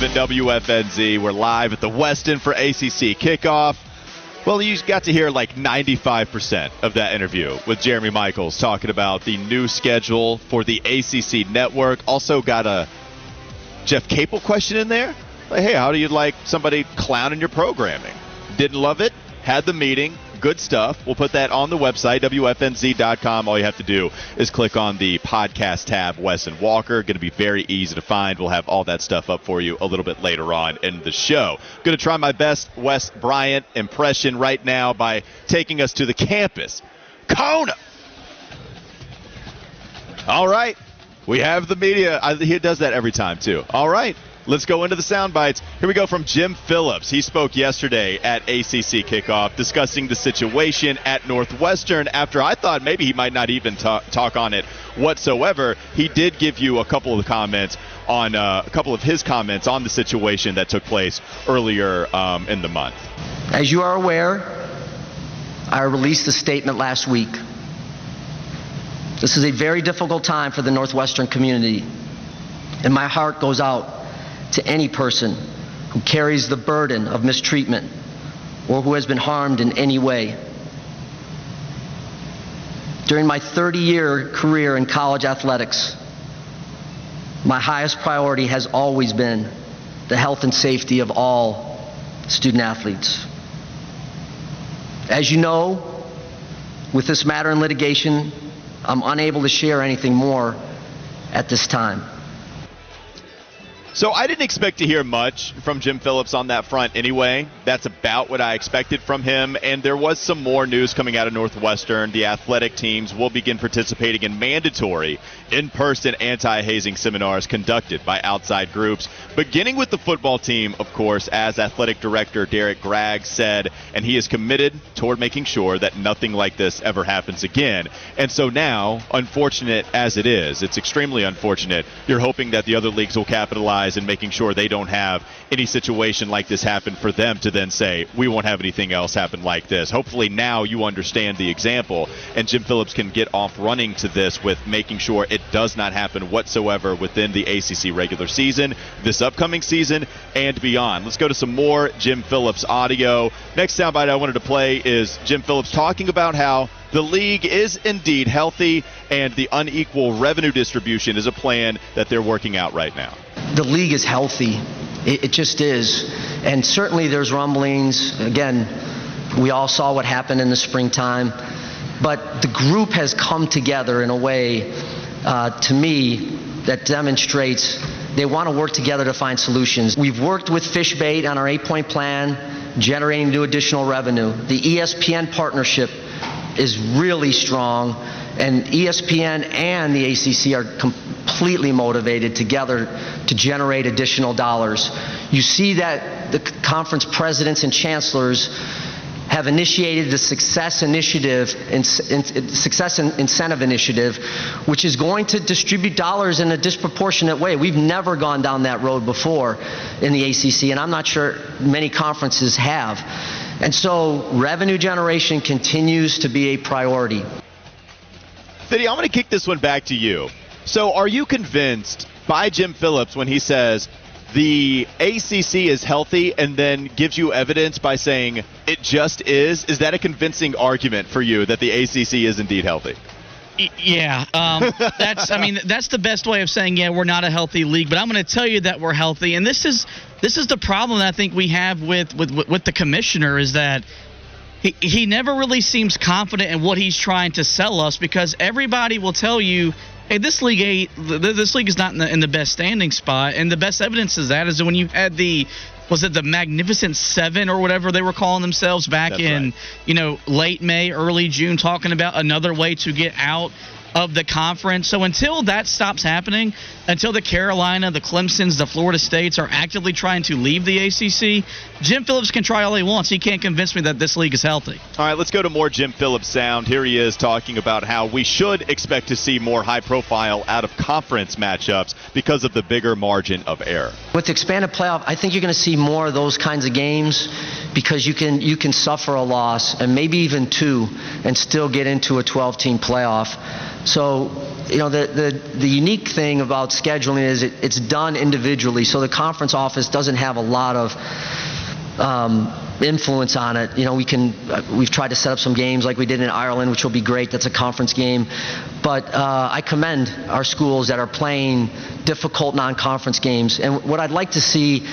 92.7 WFNZ. We're live at the Weston for ACC kickoff. Well, you got to hear like 95% of that interview with Jeremy Michaels talking about the new schedule for the ACC network. Also got a Jeff Capel question in there. Like, hey, how do you like somebody clowning your programming? Didn't love it. Had the meeting. Good stuff. We'll put that on the website, WFNZ.com. All you have to do is click on the podcast tab, Wes and Walker. Going to be very easy to find. We'll have all that stuff up for you a little bit later on in the show. Going to try my best Wes Bryant impression right now by taking us to the campus. Kona! All right. We have the media. I, he does that every time, too. All right. Let's go into the sound bites. Here we go from Jim Phillips. He spoke yesterday at ACC kickoff discussing the situation at Northwestern after I thought maybe he might not even talk, talk on it whatsoever. He did give you a couple of comments on uh, a couple of his comments on the situation that took place earlier um, in the month. As you are aware, I released a statement last week. This is a very difficult time for the Northwestern community, and my heart goes out to any person who carries the burden of mistreatment or who has been harmed in any way. During my 30 year career in college athletics, my highest priority has always been the health and safety of all student athletes. As you know, with this matter in litigation, I'm unable to share anything more at this time. So I didn't expect to hear much from Jim Phillips on that front anyway. That's about what I expected from him. And there was some more news coming out of Northwestern. The athletic teams will begin participating in mandatory in person anti hazing seminars conducted by outside groups, beginning with the football team, of course, as athletic director Derrick Gragg said. And he is committed toward making sure that nothing like this ever happens again. And so now, unfortunate as it is, it's extremely unfortunate. You're hoping that the other leagues will capitalize and making sure they don't have any situation like this happen for them to then say, we won't have anything else happen like this. Hopefully now you understand the example and Jim Phillips can get off running to this with making sure it does not happen whatsoever within the ACC regular season, this upcoming season, and beyond. Let's go to some more Jim Phillips audio. Next soundbite I wanted to play is Jim Phillips talking about how the league is indeed healthy and the unequal revenue distribution is a plan that they're working out right now the league is healthy. It, it, just is. And certainly there's rumblings. Again, we all saw what happened in the springtime. But the group has come together in a way, uh, to me, that demonstrates they want to work together to find solutions. We've worked with Fishbait on our eight point plan, generating new additional revenue. The ESPN partnership is really strong and ESPN and the ACC are completely motivated together to generate additional dollars. You see that the conference presidents and chancellors have initiated the Success Initiative, Success Incentive Initiative, which is going to distribute dollars in a disproportionate way. We've never gone down that road before in the ACC, and I'm not sure many conferences have. And so revenue generation continues to be a priority. Fitty, I'm going to kick this one back to you. So, are you convinced by Jim Phillips when he says the ACC is healthy and then gives you evidence by saying it just is? Is that a convincing argument for you that the ACC is indeed healthy? Yeah, um, that's. I mean, that's the best way of saying yeah, we're not a healthy league. But I'm going to tell you that we're healthy, and this is this is the problem that I think we have with with with the commissioner is that he, he never really seems confident in what he's trying to sell us because everybody will tell you hey, this league eight, this league is not in the, in the best standing spot, and the best evidence of that is when you had the was it the Magnificent Seven or whatever they were calling themselves back That's in right. you know late May, early June, talking about another way to get out of the conference. So until that stops happening, until the Carolina, the Clemsons, the Florida States are actively trying to leave the ACC, Jim Phillips can try all he wants. He can't convince me that this league is healthy. All right, let's go to more Jim Phillips sound. Here he is talking about how we should expect to see more high profile out of conference matchups because of the bigger margin of error. With the expanded playoff, I think you're going to see more of those kinds of games because you can you can suffer a loss and maybe even two and still get into a 12-team playoff. So, you know, the, the, the unique thing about scheduling is it, it's done individually. So the conference office doesn't have a lot of um, influence on it. You know, we can uh, we've tried to set up some games like we did in Ireland, which will be great. That's a conference game, but uh, I commend our schools that are playing difficult non-conference games. And what I'd like to see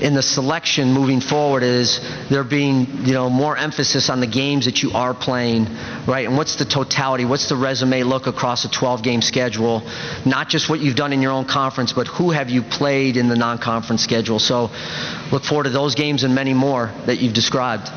in the selection moving forward is there being you know more emphasis on the games that you are playing, right? And what's the totality? What's the resume look across a 12-game schedule? Not just what you've done in your own conference, but who have you played in the non-conference schedule? So look forward to those games and many more that you've described.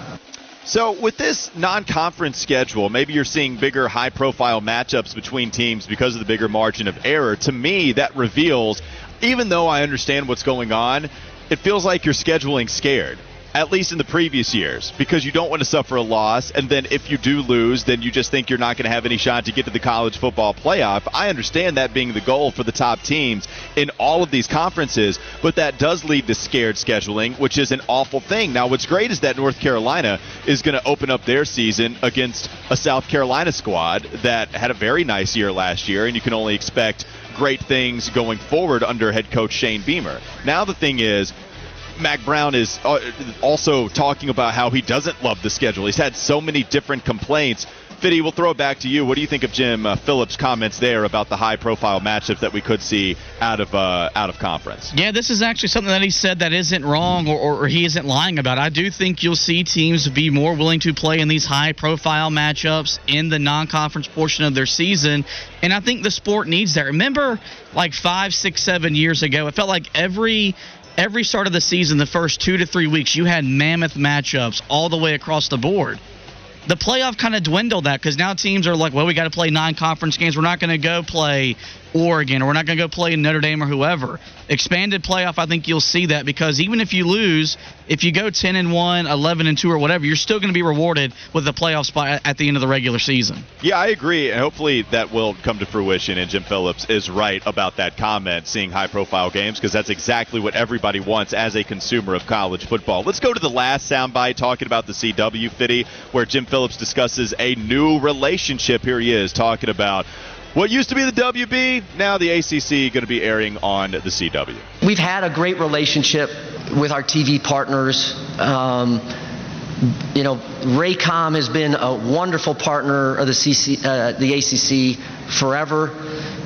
So, with this non conference schedule, maybe you're seeing bigger high profile matchups between teams because of the bigger margin of error. To me, that reveals, even though I understand what's going on, it feels like you're scheduling scared. At least in the previous years, because you don't want to suffer a loss, and then if you do lose, then you just think you're not going to have any shot to get to the college football playoff. I understand that being the goal for the top teams in all of these conferences, but that does lead to scared scheduling, which is an awful thing. Now, what's great is that North Carolina is going to open up their season against a South Carolina squad that had a very nice year last year, and you can only expect great things going forward under head coach Shane Beamer. Now, the thing is, Mack Brown is uh, also talking about how he doesn't love the schedule. He's had so many different complaints. Fitty, we'll throw it back to you. What do you think of Jim uh, Phillips' comments there about the high-profile matchups that we could see out of uh, out of conference? Yeah, this is actually something that he said that isn't wrong or, or, or he isn't lying about. I do think you'll see teams be more willing to play in these high-profile matchups in the non-conference portion of their season, and I think the sport needs that. Remember, like five, six, seven years ago, it felt like every every start of the season, the first two to three weeks, you had mammoth matchups all the way across the board. The playoff kind of dwindled that because now teams are like, well, we got to play nine conference games. We're not going to go play Oregon or we're not going to go play Notre Dame or whoever. Expanded playoff, I think you'll see that because even if you lose, if you go 10 and 1, 11 and 2 or whatever, you're still going to be rewarded with a playoff spot at the end of the regular season. Yeah, I agree, and hopefully that will come to fruition. And Jim Phillips is right about that comment, seeing high-profile games, because that's exactly what everybody wants as a consumer of college football. Let's go to the last soundbite talking about the CW Fitty, where Jim Phillips discusses a new relationship. Here he is talking about what used to be the WB, now the ACC going to be airing on the CW. We've had a great relationship with our TV partners. Um, you know, Raycom has been a wonderful partner of the, CC, uh, the ACC forever,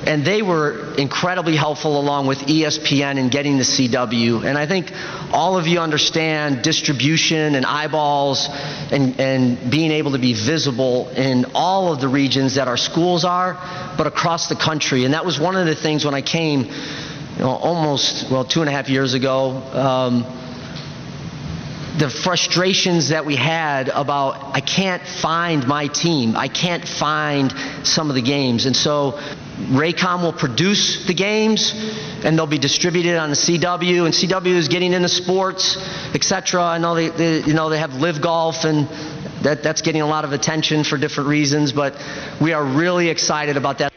and they were incredibly helpful along with ESPN in getting the CW. And I think all of you understand distribution and eyeballs and, and being able to be visible in all of the regions that our schools are, but across the country. And that was one of the things when I came, you know, almost well two and a half years ago. Um, the frustrations that we had about I can't find my team. I can't find some of the games. And so Raycom will produce the games and they'll be distributed on the CW and CW is getting into sports, etc. I know they, they you know they have live golf and that, that's getting a lot of attention for different reasons, but we are really excited about that.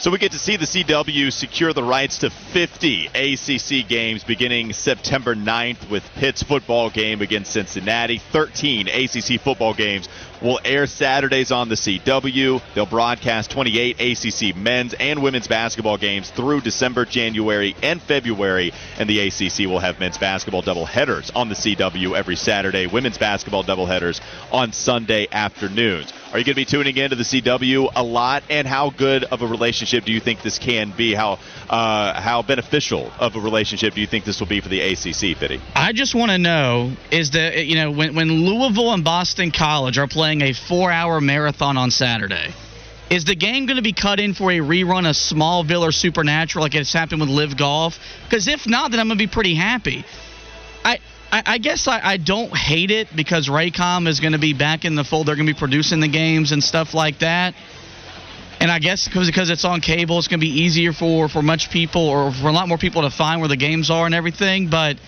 So we get to see the CW secure the rights to 50 ACC games beginning September 9th with Pitt's football game against Cincinnati. 13 ACC football games will air Saturdays on the CW. They'll broadcast 28 ACC men's and women's basketball games through December, January, and February. And the ACC will have men's basketball doubleheaders on the CW every Saturday, women's basketball doubleheaders on Sunday afternoons. Are you going to be tuning into the CW a lot? And how good of a relationship do you think this can be? How uh, how beneficial of a relationship do you think this will be for the ACC, Fitty? I just want to know is that you know when when Louisville and Boston College are playing a four-hour marathon on Saturday, Is the game going to be cut in for a rerun of Smallville or Supernatural like it's happened with Live Golf? Because if not, then I'm going to be pretty happy. I I, I guess I, I don't hate it because Raycom is going to be back in the fold. They're going to be producing the games and stuff like that. And I guess because because it's on cable, it's going to be easier for for much people or for a lot more people to find where the games are and everything. But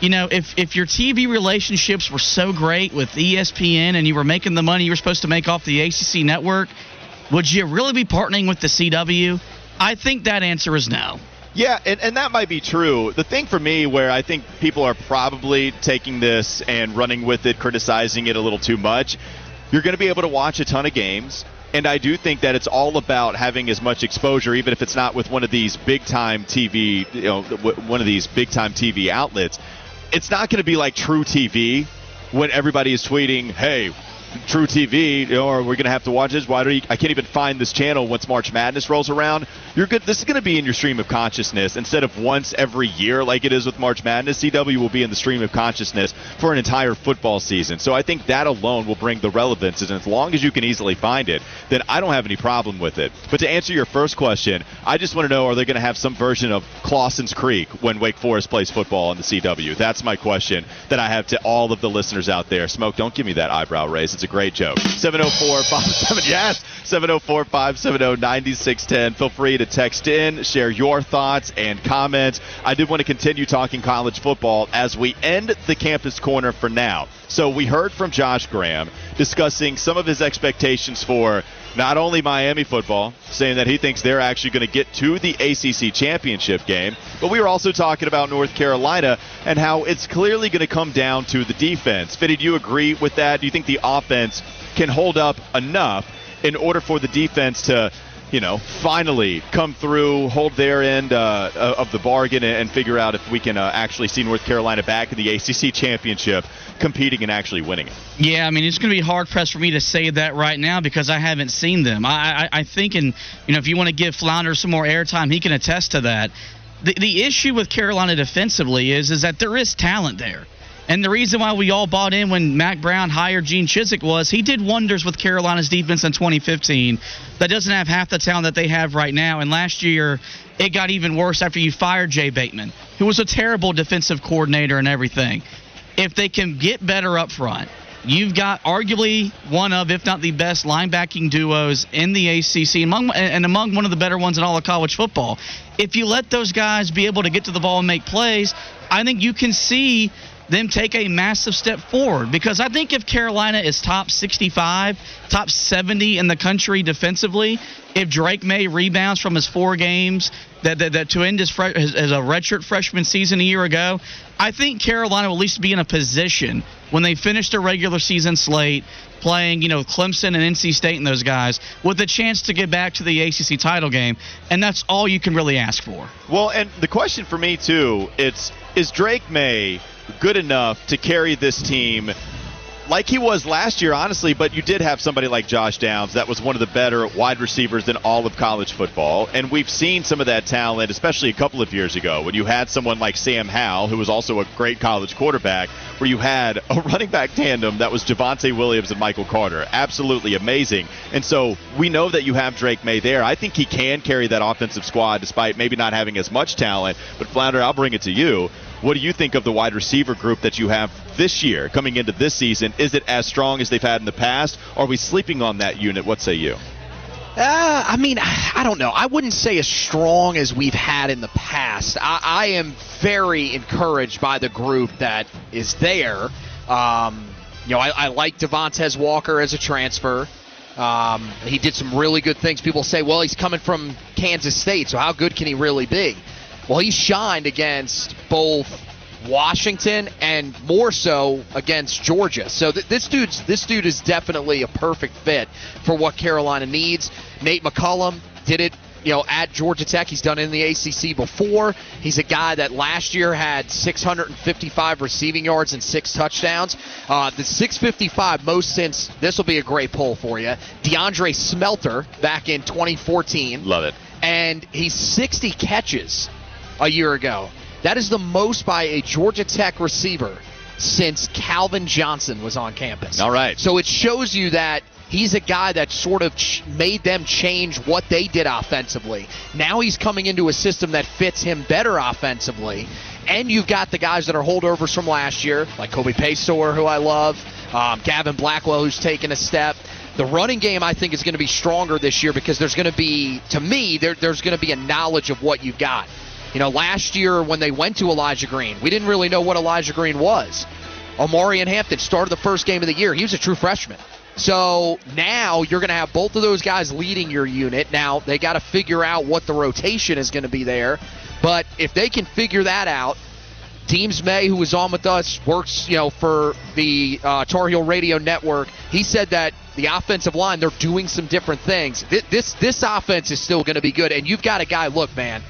you know, if if your TV relationships were so great with ESPN and you were making the money you were supposed to make off the ACC network, would you really be partnering with the CW? I think that answer is no. Yeah, and, and that might be true. The thing for me where I think people are probably taking this and running with it, criticizing it a little too much, you're going to be able to watch a ton of games. And I do think that it's all about having as much exposure, even if it's not with one of these big time TV, you know, one of these big time TV outlets. It's not going to be like True TV when everybody is tweeting, "Hey, True TV, or we're going to have to watch this. Why do you, I can't even find this channel once March Madness rolls around? You're good. This is going to be in your stream of consciousness instead of once every year like it is with March Madness. CW will be in the stream of consciousness for an entire football season. So I think that alone will bring the relevance. And as long as you can easily find it, then I don't have any problem with it. But to answer your first question, I just want to know: Are they going to have some version of Clawson's Creek when Wake Forest plays football on the CW? That's my question that I have to all of the listeners out there. Smoke, don't give me that eyebrow raise. It's a great joke. 704 57 yes 704 570 9610. Feel free to text in, share your thoughts and comments. I did want to continue talking college football as we end the campus corner for now. So we heard from Josh Graham discussing some of his expectations for not only Miami football, saying that he thinks they're actually going to get to the ACC championship game, but we were also talking about North Carolina and how it's clearly going to come down to the defense. Fitty, do you agree with that? Do you think the offense can hold up enough in order for the defense to you know, finally come through, hold their end uh, of the bargain, and figure out if we can uh, actually see North Carolina back in the ACC championship, competing and actually winning it. Yeah, I mean, it's going to be hard pressed for me to say that right now because I haven't seen them. I, I, I think, and you know, if you want to give Flounder some more airtime, he can attest to that. The, the issue with Carolina defensively is is that there is talent there. And the reason why we all bought in when Mack Brown hired Gene Chizik was he did wonders with Carolina's defense in 2015 that doesn't have half the talent that they have right now. And last year, it got even worse after you fired Jay Bateman, who was a terrible defensive coordinator and everything. If they can get better up front, You've got arguably one of, if not the best, linebacking duos in the ACC, among, and among one of the better ones in all of college football. If you let those guys be able to get to the ball and make plays, I think you can see them take a massive step forward. Because I think if Carolina is top 65, top 70 in the country defensively, if Drake Maye rebounds from his four games that, that, that to end his, fre- a redshirt freshman season a year ago, I think Carolina will at least be in a position when they finish their regular season slate playing, you know, Clemson and NC State and those guys with a chance to get back to the ACC title game, and that's all you can really ask for. Well, and the question for me too, it's is Drake Maye good enough to carry this team like he was last year, honestly, but you did have somebody like Josh Downs that was one of the better wide receivers in all of college football. And we've seen some of that talent, especially a couple of years ago when you had someone like Sam Howell, who was also a great college quarterback, where you had a running back tandem that was Javonte Williams and Michael Carter. Absolutely amazing. And so we know that you have Drake Maye there. I think he can carry that offensive squad despite maybe not having as much talent. But Flounder, I'll bring it to you. What do you think of the wide receiver group that you have this year coming into this season? Is it as strong as they've had in the past? Are we sleeping on that unit? What say you? Uh, I mean, I don't know. I wouldn't say as strong as we've had in the past. I, I am very encouraged by the group that is there. Um, you know, I, I like Devontez Walker as a transfer. Um, he did some really good things. People say, well, he's coming from Kansas State, so how good can he really be? Well, he shined against both Washington and more so against Georgia. So th- this dude's this dude is definitely a perfect fit for what Carolina needs. Nate McCollum did it you know, at Georgia Tech. He's done it in the ACC before. He's a guy that last year had 655 receiving yards and six touchdowns. Uh, the 655 most since this will be a great poll for you. DeAndre Smelter back in 2014. Love it. And he's 60 catches a year ago. That is the most by a Georgia Tech receiver since Calvin Johnson was on campus. All right. So it shows you that he's a guy that sort of ch- made them change what they did offensively. Now he's coming into a system that fits him better offensively. And you've got the guys that are holdovers from last year, like Kobe Paysour, who I love, um, Gavin Blackwell, who's taken a step. The running game, I think, is going to be stronger this year because there's going to be, to me, there, there's going to be a knowledge of what you've got. You know, last year when they went to Elijah Green, we didn't really know what Elijah Green was. Omarion Hampton started the first game of the year. He was a true freshman. So now you're going to have both of those guys leading your unit. Now they got to figure out what the rotation is going to be there. But if they can figure that out, Deems May, who was on with us, works you know for the uh, Tar Heel Radio Network. He said that the offensive line they're doing some different things. This, this offense is still going to be good, and you've got a guy. Look, man,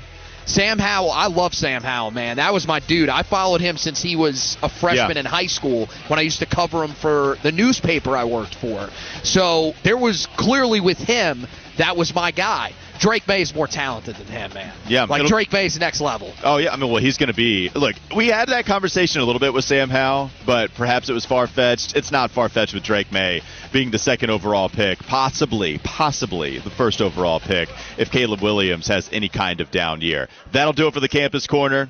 Sam Howell, I love Sam Howell, man. That was my dude. I followed him since he was a freshman Yeah. in high school when I used to cover him for the newspaper I worked for. So there was clearly with him, that was my guy. Drake Maye is more talented than him, man. Yeah, like Drake Maye's next level. Oh yeah, I mean, well, he's going to be. Look, we had that conversation a little bit with Sam Howell, but perhaps it was far fetched. It's not far fetched with Drake Maye being the second overall pick, possibly, possibly the first overall pick if Caleb Williams has any kind of down year. That'll do it for the campus corner.